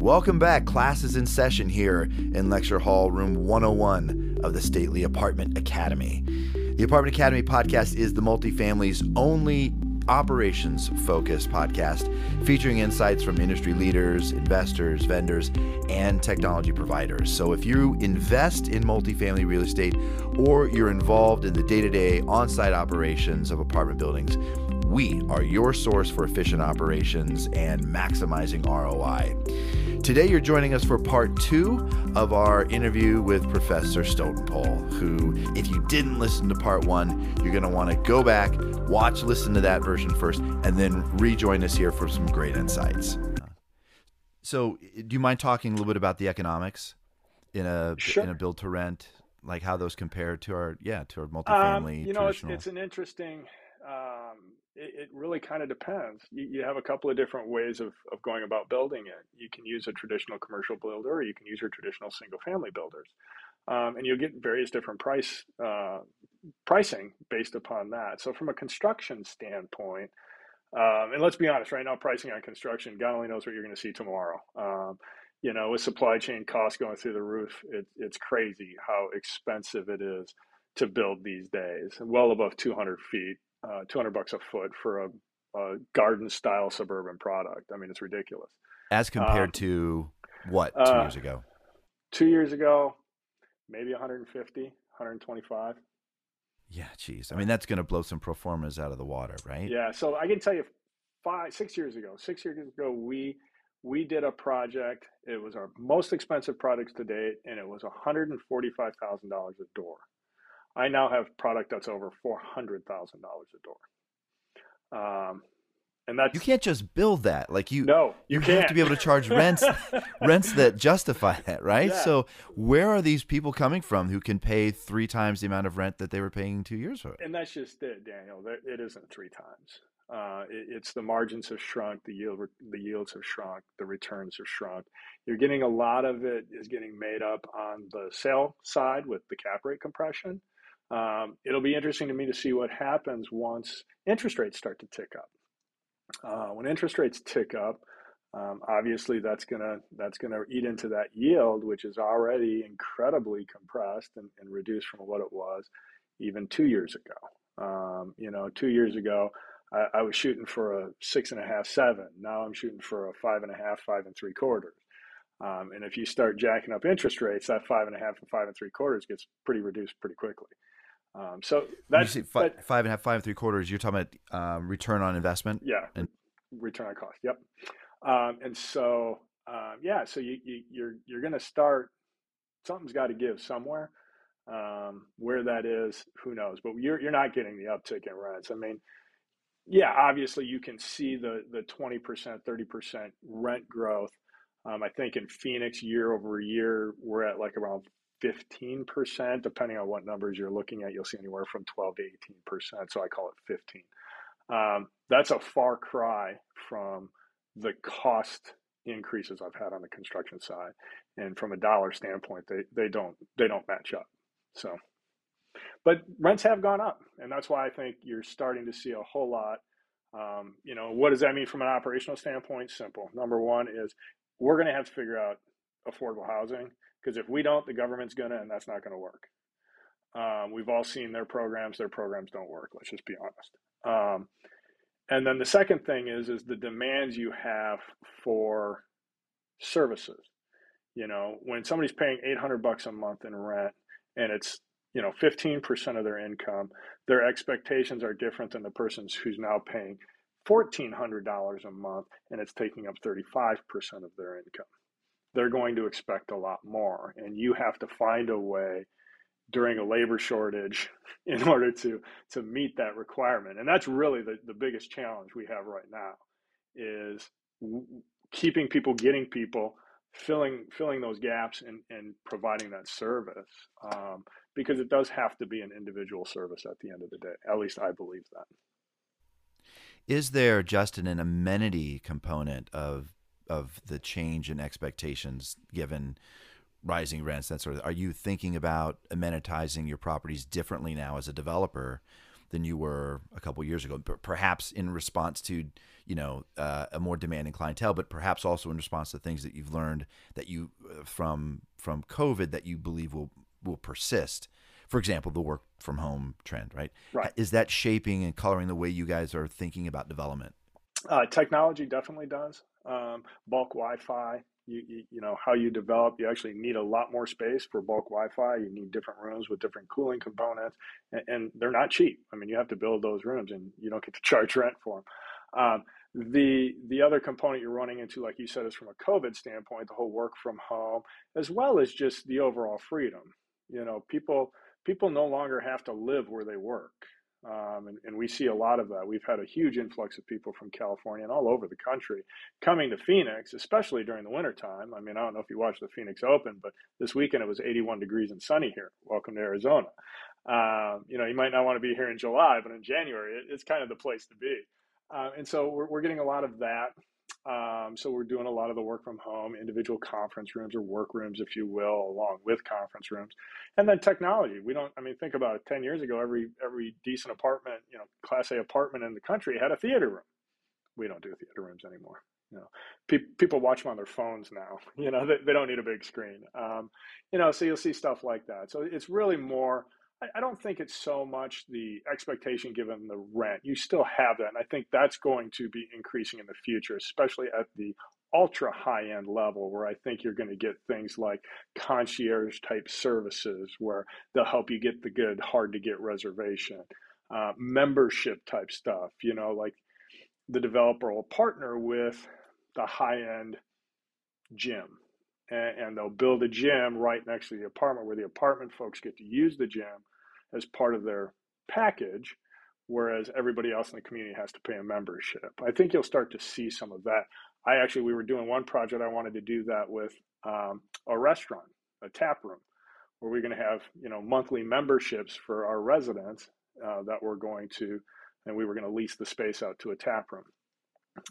Welcome back. Class is in session here in Lecture Hall Room 101 of the Stately Apartment Academy. The Apartment Academy podcast is the multifamily's only operations focused podcast featuring insights from industry leaders, investors, vendors, and technology providers. So if you invest in multifamily real estate or you're involved in the day to day on site operations of apartment buildings, we are your source for efficient operations and maximizing ROI. Today, you're joining us for part two of our interview with Professor Steltenpohl, who, if you didn't listen to part one, you're going to want to go back, watch, listen to that version first, and then rejoin us here for some great insights. So, do you mind talking a little bit about the economics in a Sure. in a build to rent, like how those compare to our yeah to our Um, multifamily you know, it's, it's an interesting. Um, it, really kind of depends. You, you have a couple of different ways of, of going about building it. You can use a traditional commercial builder, or you can use your traditional single family builders, um, and you'll get various different price uh, pricing based upon that. So, from a construction standpoint, um, and let's be honest, right now, pricing on construction, God only knows what you're going to see tomorrow. Um, you know, with supply chain costs going through the roof, it, it's crazy how expensive it is to build these days. Well above 200 feet, uh, 200 bucks a foot for a, a garden style suburban product. I mean, it's ridiculous. As compared um, to what two uh, years ago? Two years ago, maybe 150, 125. Yeah, geez. I mean, that's going to blow some pro formas out of the water, right? Yeah, so I can tell you, five, six years ago, six years ago, we we did a project. It was our most expensive project to date, and it was one hundred and forty five thousand dollars a door. I now have product that's over four hundred thousand dollars a door. Um, and that's You can't just build that. Like you, no, you, you, can't have to be able to charge rents, rents that justify that, right? Yeah. So where are these people coming from who can pay three times the amount of rent that they were paying two years ago? and that's just it, Daniel. It isn't three times. Uh, it, it's the margins have shrunk, the yield, the yields have shrunk, the returns have shrunk. You're getting a lot of it is getting made up on the sale side with the cap rate compression. Um, it'll be interesting to me to see what happens once interest rates start to tick up. Uh, when interest rates tick up, um, obviously that's gonna that's gonna eat into that yield, which is already incredibly compressed and, and reduced from what it was even two years ago. Um, you know, two years ago, I, I was shooting for a six and a half, seven. Now I'm shooting for a five and a half, five and three quarters. Um, and if you start jacking up interest rates, that five and a half and five and three quarters gets pretty reduced pretty quickly. Um, so that's say fi- that- five and a half, five and three quarters, you're talking about um, return on investment. yeah, And- return on cost. Yep. Um, and so um, yeah, so you, you you're you're going to start. Something's got to give somewhere. Um, where that is, who knows? But you're you're not getting the uptick in rents. I mean, yeah, obviously you can see the the twenty percent, thirty percent rent growth. Um, I think in Phoenix, year over year, we're at like around fifteen percent, depending on what numbers you're looking at. You'll see anywhere from twelve to eighteen percent. So I call it fifteen. Um, that's a far cry from the cost increases I've had on the construction side, and from a dollar standpoint, they they don't they don't match up. So, but rents have gone up, and that's why I think you're starting to see a whole lot. Um, you know, what does that mean from an operational standpoint? Simple. Number one is we're going to have to figure out affordable housing because if we don't, the government's going to, and that's not going to work. Um, we've all seen their programs; their programs don't work. Let's just be honest. Um, and then the second thing is is the demands you have for services. You know, when somebody's paying 800 bucks a month in rent and it's, you know, 15% of their income, their expectations are different than the person's who's now paying $1400 a month and it's taking up 35% of their income. They're going to expect a lot more and you have to find a way during a labor shortage in order to to meet that requirement and that's really the, the biggest challenge we have right now is w- keeping people getting people filling filling those gaps and, and providing that service um, because it does have to be an individual service at the end of the day at least i believe that. Is there, Justin, an amenity component of of the change in expectations given rising rents? That sort of. Are you thinking about amenitizing your properties differently now as a developer than you were a couple years ago. Perhaps in response to you know uh, a more demanding clientele, but perhaps also in response to things that you've learned that you uh, from from COVID that you believe will will persist. For example, the work from home trend, right? Right. Is that shaping and coloring the way you guys are thinking about development? Uh, technology definitely does. Um, bulk Wi-Fi, you, you, you, know how you develop. You actually need a lot more space for bulk Wi-Fi. You need different rooms with different cooling components, and, and they're not cheap. I mean, you have to build those rooms, and you don't get to charge rent for them. Um, the the other component you're running into, like you said, is from a COVID standpoint, the whole work from home, as well as just the overall freedom. You know, people people no longer have to live where they work. Um, and, and, we see a lot of that. We've had a huge influx of people from California and all over the country coming to Phoenix, especially during the wintertime. I mean, I don't know if you watched the Phoenix Open, but this weekend it was 81 degrees and sunny here. Welcome to Arizona. Um, you know, you might not want to be here in July, but in January, it, it's kind of the place to be. Uh, and so we're, we're getting a lot of that. Um, so we're doing a lot of the work from home, individual conference rooms or work rooms, if you will, along with conference rooms, and then technology. We don't. I mean, think about it. Ten years ago, every every decent apartment, you know, Class A apartment in the country had a theater room. We don't do theater rooms anymore. You know, pe- people watch them on their phones now. You know, they, they don't need a big screen. Um, you know, so you'll see stuff like that. So it's really more I don't think it's so much the expectation given the rent. You still have that. And I think that's going to be increasing in the future, especially at the ultra high end level, where I think you're going to get things like concierge type services where they'll help you get the good, hard to get reservation, uh, membership type stuff. You know, like the developer will partner with the high end gym and, and they'll build a gym right next to the apartment where the apartment folks get to use the gym as part of their package, whereas everybody else in the community has to pay a membership. I think you'll start to see some of that. I actually, we were doing one project, I wanted to do that with um, a restaurant, a tap room, where we're going to have, you know, monthly memberships for our residents uh, that we're going to, and we were going to lease the space out to a tap room.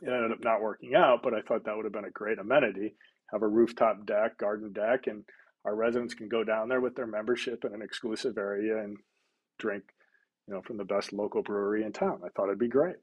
It ended up not working out, but I thought that would have been a great amenity. Have a rooftop deck, garden deck, and our residents can go down there with their membership in an exclusive area and drink, you know, from the best local brewery in town. I thought it'd be great.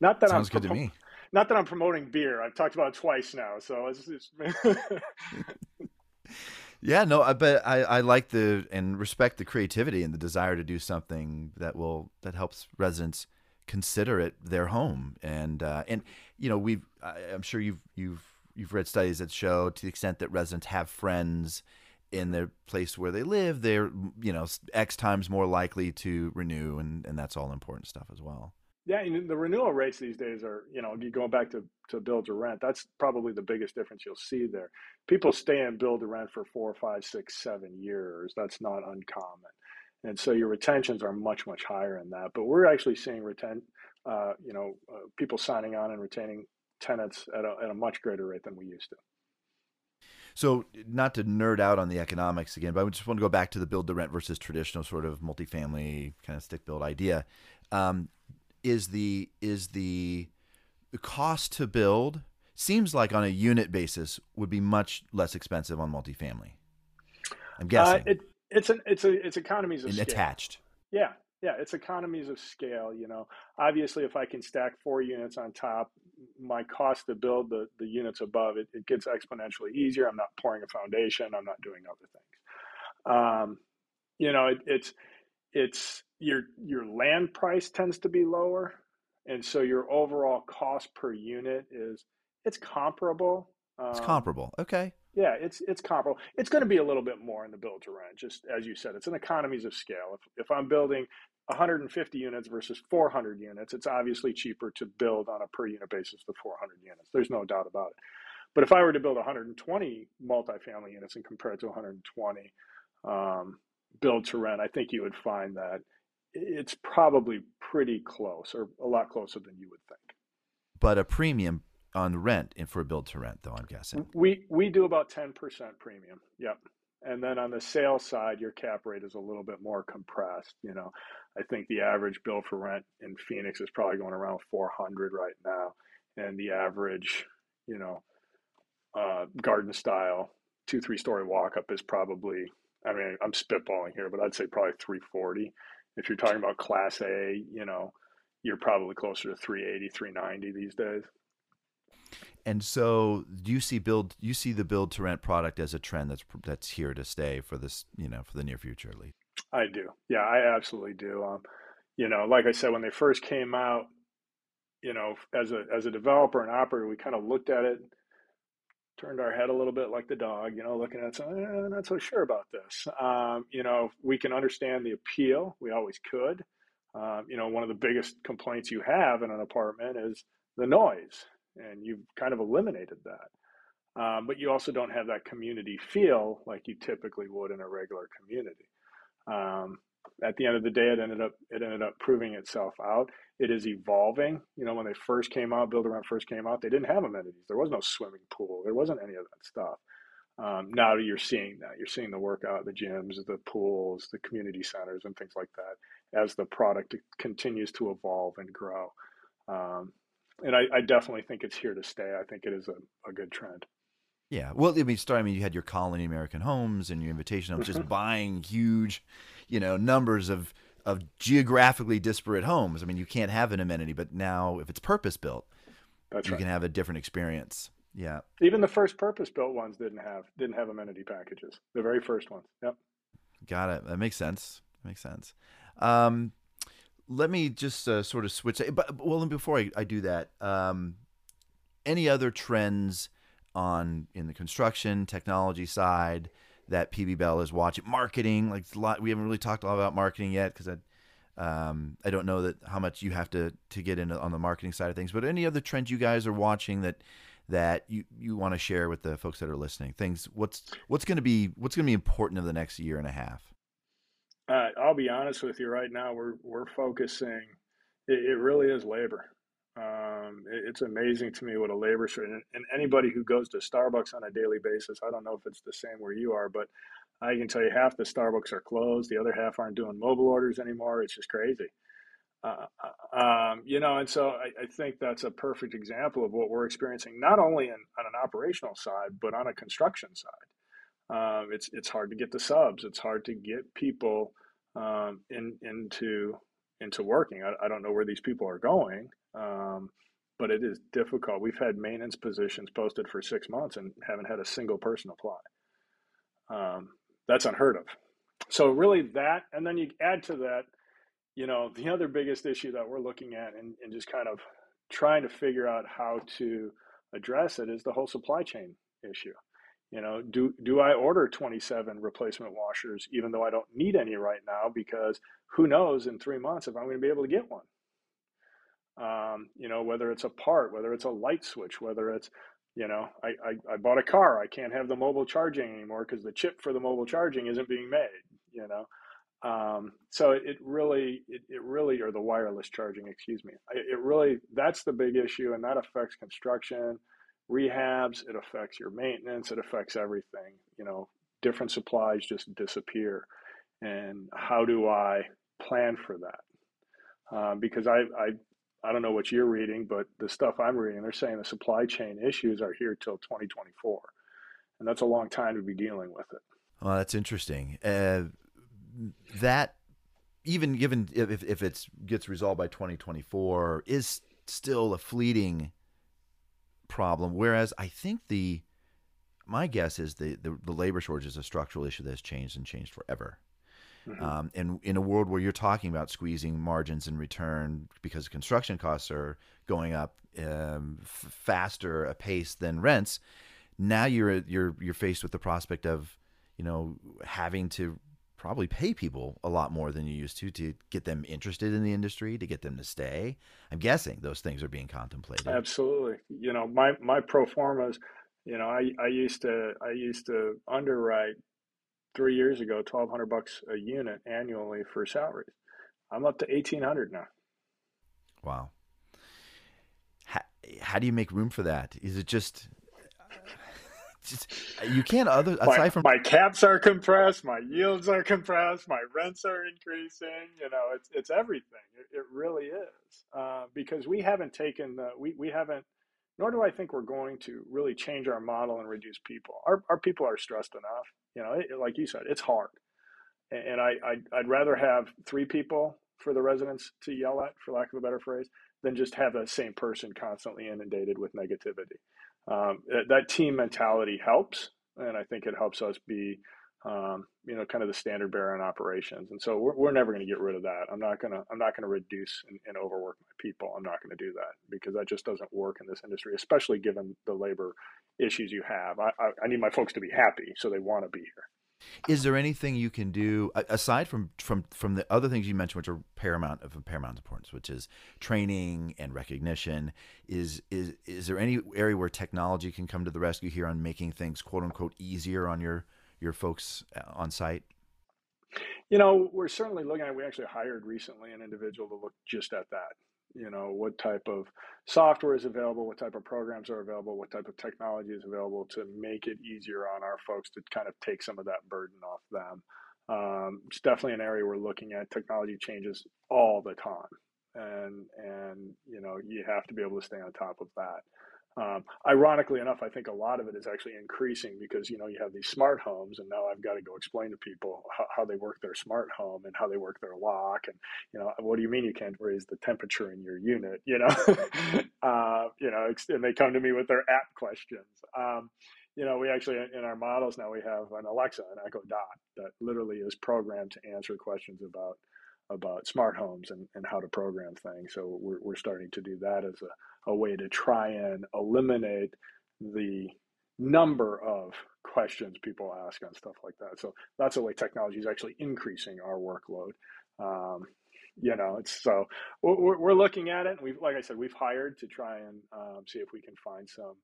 Not that Sounds I'm good to me. Not that I'm promoting beer. I've talked about it twice now, so it's. it's yeah, no, I bet I, I like the and respect the creativity and the desire to do something that will that helps residents consider it their home and uh, and you know we've I, I'm sure you've you've you've read studies that show to the extent that residents have friends in the place where they live, they're you know X times more likely to renew, and and that's all important stuff as well. Yeah, and the renewal rates these days are you know going back to to build to rent. That's probably the biggest difference you'll see there. People stay in build to rent for four, five, six, seven years. That's not uncommon, and so your retentions are much much higher in that. But we're actually seeing retent, uh, you know, uh, people signing on and retaining tenants at a, at a much greater rate than we used to. So, not to nerd out on the economics again, but I just want to go back to the build to rent versus traditional sort of multifamily kind of stick build idea. Um, is the is the cost to build seems like on a unit basis would be much less expensive on multifamily. I'm uh, guessing uh, it, it's an it's a it's economies of scale. attached. Yeah, yeah, it's economies of scale. You know, obviously, if I can stack four units on top, my cost to build the, the units above it, it gets exponentially easier. I'm not pouring a foundation. I'm not doing other things. Um, you know, it, it's it's your your land price tends to be lower, and so your overall cost per unit is it's comparable. Um, it's comparable. Okay. Yeah, it's it's comparable. It's going to be a little bit more in the build to rent, just as you said. It's an economies of scale. If if I'm building 150 units versus 400 units, it's obviously cheaper to build on a per unit basis the 400 units. There's no doubt about it. But if I were to build 120 multifamily units and compare it to 120 um, build to rent, I think you would find that it's probably pretty close or a lot closer than you would think. But a premium on rent and for build to rent, though, I'm guessing. We we do about 10% premium. Yep. And then on the sales side, your cap rate is a little bit more compressed. You know, I think the average bill for rent in Phoenix is probably going around 400 right now, and the average, you know, uh, garden style two three story walk up is probably. I mean, I'm spitballing here, but I'd say probably 340. if you're talking about Class A, you know, you're probably closer to 380, 390 these days. And so, do you see build you see the build to rent product as a trend that's that's here to stay for this you know for the near future at least? I do. Yeah, I absolutely do. Um, you know, like I said, when they first came out, you know, as a as a developer and operator, we kind of looked at it, turned our head a little bit like the dog, you know, looking at it, eh, not so sure about this. Um, you know, we can understand the appeal. We always could. Um, you know, one of the biggest complaints you have in an apartment is the noise and you've kind of eliminated that. Um, but you also don't have that community feel like you typically would in a regular community. Um, at the end of the day, it ended up it ended up proving itself out. It is evolving. You know, when they first came out, Build Rent first came out, they didn't have amenities. There was no swimming pool. There wasn't any of that stuff. Um, now you're seeing that. You're seeing the workout, the gyms, the pools, the community centers, and things like that as the product continues to evolve and grow. Um, and I, I, definitely think it's here to stay. I think it is a, a good trend. Yeah. Well, I mean. I mean, you had your Colony American Homes and your Invitation Homes, just mm-hmm. buying huge, you know, numbers of of geographically disparate homes. I mean, you can't have an amenity, but now if it's purpose built, That's you right. can have a different experience. Yeah. Even the first purpose built ones didn't have didn't have amenity packages. The very first ones. Yep. Got it. That makes sense. Makes sense. Um, let me just uh, sort of switch. But well, before I, I do that, um, any other trends on in the construction technology side that PB Bell is watching? Marketing, like a lot. We haven't really talked a lot about marketing yet because I. Um, I don't know that how much you have to to get in on the marketing side of things, but any other trends you guys are watching that that you, you want to share with the folks that are listening? Things what's what's going to be what's going to be important in the next year and a half? Uh, I'll be honest with you right now. We're we're focusing. It, it really is labor. Um, it, it's amazing to me what a labor shortage. And, and, anybody who goes to Starbucks on a daily basis, I don't know if it's the same where you are, but I can tell you half the Starbucks are closed. The other half aren't doing mobile orders anymore. It's just crazy. Uh, uh um, you know, and so I, I, think that's a perfect example of what we're experiencing, not only in, on an operational side, but on a construction side. Um, it's it's hard to get the subs. It's hard to get people um, in, into into working. I, I, don't know where these people are going, um, but it is difficult. We've had maintenance positions posted for six months and haven't had a single person apply. Um, that's unheard of. So really that, and then you add to that, you know, the other biggest issue that we're looking at and, and just kind of trying to figure out how to address it is the whole supply chain issue. You know, do do I order 27 replacement washers even though I don't need any right now because who knows in three months if I'm going to be able to get one. Um, you know, whether it's a part, whether it's a light switch, whether it's, you know, I, I, I bought a car, I can't have the mobile charging anymore because the chip for the mobile charging isn't being made. You know, um, so it, really, it, it, really, or the wireless charging, excuse me, it really, that's the big issue, and that affects construction rehabs, it affects your maintenance, it affects everything. You know, different supplies just disappear. And how do I plan for that? Um, because I, I, I don't know what you're reading, but the stuff I'm reading, they're saying the supply chain issues are here till 2024. And that's a long time to be dealing with it. Well, that's interesting. Uh, that even given if, if it gets resolved by 2024 is still a fleeting problem. Whereas I think the my guess is the, the, the labor shortage is a structural issue that has changed and changed forever. Mm-hmm. Um, and in a world where you're talking about squeezing margins in return because construction costs are going up um, f- faster a pace than rents, now you're you're you're faced with the prospect of you know having to probably pay people a lot more than you used to to get them interested in the industry, to get them to stay. I'm guessing those things are being contemplated. Absolutely. You know, my my pro formas, you know, I, I used to I used to underwrite three years ago, twelve hundred bucks a unit annually for salaries. I'm up to eighteen hundred now. Wow. How, how do you make room for that? Is it just just you can't other aside my, from my caps are compressed, my yields are compressed, my rents are increasing. You know, it's it's everything. It, it really is uh, because we haven't taken the we we haven't. Nor do I think we're going to really change our model and reduce people. Our our people are stressed enough. You know, it, like you said, it's hard, and I, I would rather have three people for the residents to yell at, for lack of a better phrase, than just have that same person constantly inundated with negativity. Um, that team mentality helps, and I think it helps us be, um, you know, kind of the standard bearer in operations. And so we're, we're never going to get rid of that. I'm not gonna I'm not gonna reduce and, and overwork my people. I'm not going to do that because that just doesn't work in this industry, especially given the labor issues you have. I, I, I need my folks to be happy, so they want to be here. Is there anything you can do aside from from from the other things you mentioned, which are paramount of paramount importance, which is training and recognition? Is is is there any area where technology can come to the rescue here on making things quote unquote easier on your your folks uh, on site? You know, we're certainly looking at. We actually hired recently an individual to look just at that you know what type of software is available what type of programs are available what type of technology is available to make it easier on our folks to kind of take some of that burden off them. Um, it's definitely an area we're looking at. Technology changes all the time. And and you know you have to be able to stay on top of that um, ironically enough, I think a lot of it is actually increasing because you know you have these smart homes, and now I've got to go explain to people how, how, they work their smart home and how they work their lock, and you know what do you mean you can't raise the temperature in your unit? You know, uh, you know, and they come to me with their app questions. Um, you know, we actually in our models now we have an Alexa, an Echo Dot that literally is programmed to answer questions about about smart homes and, and how to program things. So we're, we're starting to do that as a, a way to try and eliminate the number of questions people ask on stuff like that. So that's a way technology is actually increasing our workload. Um, you know, it's so we're, we're looking at it. We've, like I said, we've hired to try and um, see if we can find some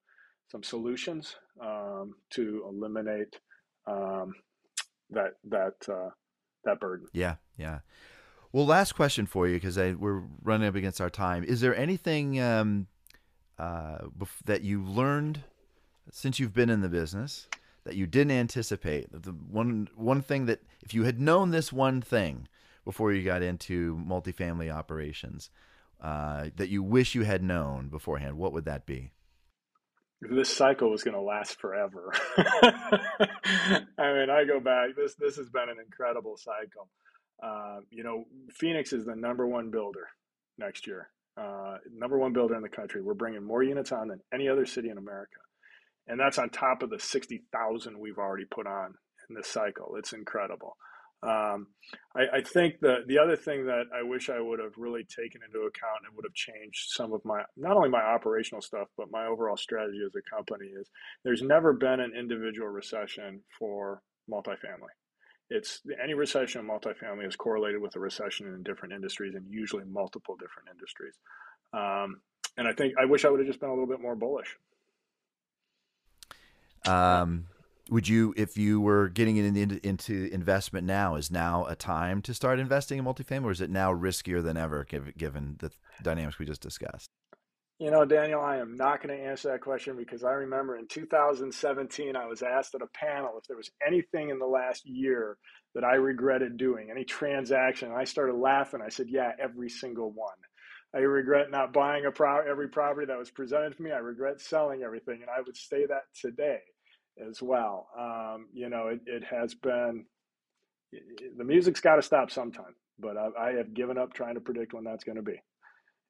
some solutions um, to eliminate um, that that uh, that burden. Yeah, yeah. Well, last question for you because we're running up against our time. Is there anything um, uh, that you learned since you've been in the business that you didn't anticipate? The one one thing that if you had known this one thing before you got into multifamily operations uh, that you wish you had known beforehand, what would that be? This cycle was going to last forever. I mean, I go back. This this has been an incredible cycle. Uh, you know, Phoenix is the number one builder next year, uh, number one builder in the country. We're bringing more units on than any other city in America. And that's on top of the 60,000 we've already put on in this cycle. It's incredible. Um, I, I, think the the other thing that I wish I would have really taken into account and would have changed some of my not only my operational stuff but my overall strategy as a company is there's never been an individual recession for multifamily it's any recession in multifamily is correlated with a recession in different industries and usually multiple different industries. Um, and I think I wish I would have just been a little bit more bullish. Um, would you, if you were getting into, into investment now, is now a time to start investing in multifamily, or is it now riskier than ever given the dynamics we just discussed? You know, Daniel, I am not going to answer that question because I remember in 2017, I was asked at a panel if there was anything in the last year that I regretted doing, any transaction. And I started laughing. I said, Yeah, every single one. I regret not buying a pro- every property that was presented to me. I regret selling everything. And I would say that today as well. Um, you know, it, it has been, the music's got to stop sometime, but I, I have given up trying to predict when that's going to be.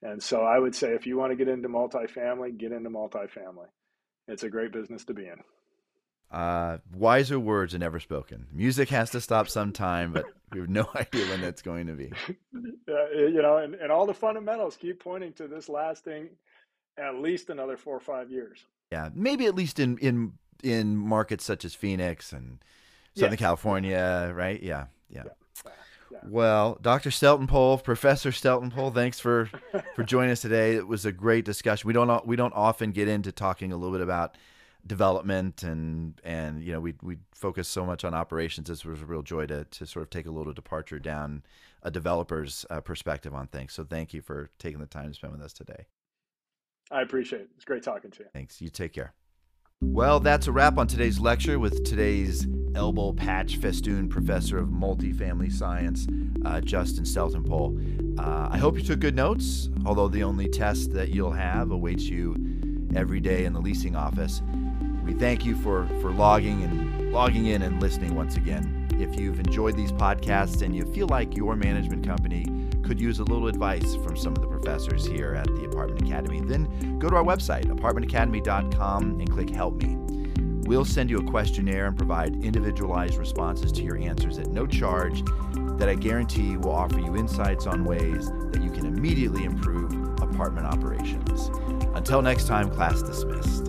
And so I would say if you want to get into multifamily, get into multifamily. It's a great business to be in. Uh, wiser words are never spoken. Music has to stop sometime, but we have no idea when that's going to be. Uh, you know, and, and all the fundamentals keep pointing to this lasting at least another four or five years. Yeah, maybe at least in in in markets such as Phoenix and Southern yeah. California, right? Yeah, yeah. yeah. Well, Dr. Steltenpohl, Professor Steltenpohl, thanks for for joining us today. It was a great discussion. We don't we don't often get into talking a little bit about development and and you know we we focus so much on operations. This was a real joy to to sort of take a little departure down a developer's uh, perspective on things. So thank you for taking the time to spend with us today. I appreciate it. It's great talking to you. Thanks. You take care. Well, that's a wrap on today's lecture with today's elbow patch festoon professor of multifamily science, uh, Justin Steltenpohl. Uh, I hope you took good notes, although the only test that you'll have awaits you every day in the leasing office. We thank you for, for logging and logging in and listening once again. If you've enjoyed these podcasts and you feel like your management company could use a little advice from some of the professors here at the Apartment Academy, then go to our website, apartmentacademy.com, and click Help Me. We'll send you a questionnaire and provide individualized responses to your answers at no charge that I guarantee will offer you insights on ways that you can immediately improve apartment operations. Until next time, class dismissed.